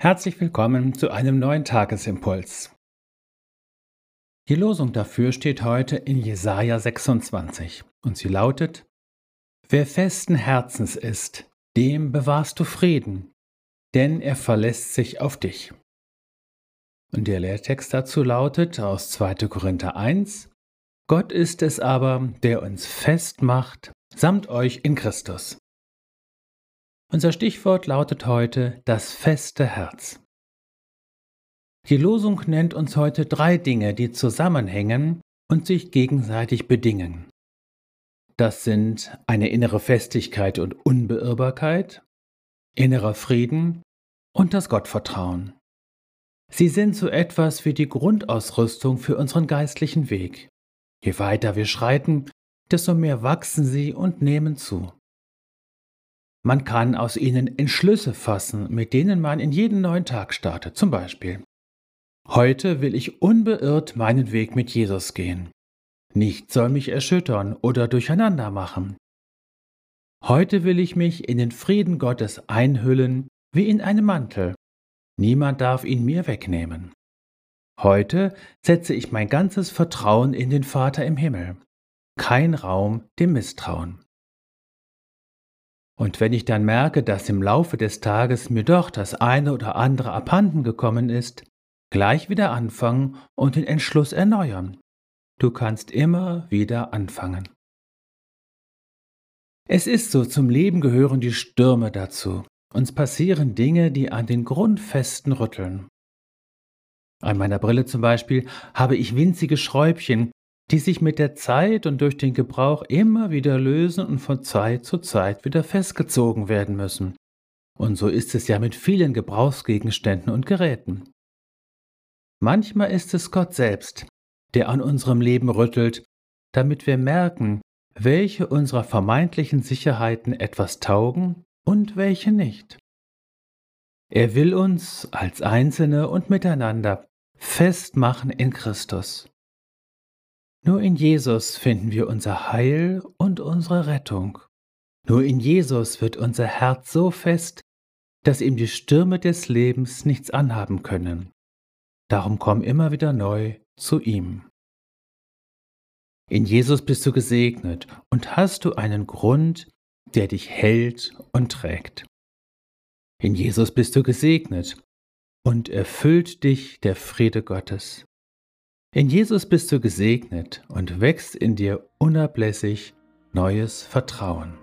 Herzlich willkommen zu einem neuen Tagesimpuls. Die Losung dafür steht heute in Jesaja 26 und sie lautet: Wer festen Herzens ist, dem bewahrst du Frieden, denn er verlässt sich auf dich. Und der Lehrtext dazu lautet aus 2. Korinther 1: Gott ist es aber, der uns fest macht, samt euch in Christus. Unser Stichwort lautet heute das feste Herz. Die Losung nennt uns heute drei Dinge, die zusammenhängen und sich gegenseitig bedingen. Das sind eine innere Festigkeit und Unbeirrbarkeit, innerer Frieden und das Gottvertrauen. Sie sind so etwas wie die Grundausrüstung für unseren geistlichen Weg. Je weiter wir schreiten, desto mehr wachsen sie und nehmen zu. Man kann aus ihnen Entschlüsse fassen, mit denen man in jeden neuen Tag startet. Zum Beispiel, heute will ich unbeirrt meinen Weg mit Jesus gehen. Nichts soll mich erschüttern oder durcheinander machen. Heute will ich mich in den Frieden Gottes einhüllen wie in einen Mantel. Niemand darf ihn mir wegnehmen. Heute setze ich mein ganzes Vertrauen in den Vater im Himmel. Kein Raum dem Misstrauen. Und wenn ich dann merke, dass im Laufe des Tages mir doch das eine oder andere abhanden gekommen ist, gleich wieder anfangen und den Entschluss erneuern. Du kannst immer wieder anfangen. Es ist so, zum Leben gehören die Stürme dazu. Uns passieren Dinge, die an den Grundfesten rütteln. An meiner Brille zum Beispiel habe ich winzige Schräubchen, die sich mit der Zeit und durch den Gebrauch immer wieder lösen und von Zeit zu Zeit wieder festgezogen werden müssen. Und so ist es ja mit vielen Gebrauchsgegenständen und Geräten. Manchmal ist es Gott selbst, der an unserem Leben rüttelt, damit wir merken, welche unserer vermeintlichen Sicherheiten etwas taugen und welche nicht. Er will uns als Einzelne und miteinander festmachen in Christus. Nur in Jesus finden wir unser Heil und unsere Rettung. Nur in Jesus wird unser Herz so fest, dass ihm die Stürme des Lebens nichts anhaben können. Darum komm immer wieder neu zu ihm. In Jesus bist du gesegnet und hast du einen Grund, der dich hält und trägt. In Jesus bist du gesegnet und erfüllt dich der Friede Gottes. In Jesus bist du gesegnet und wächst in dir unablässig neues Vertrauen.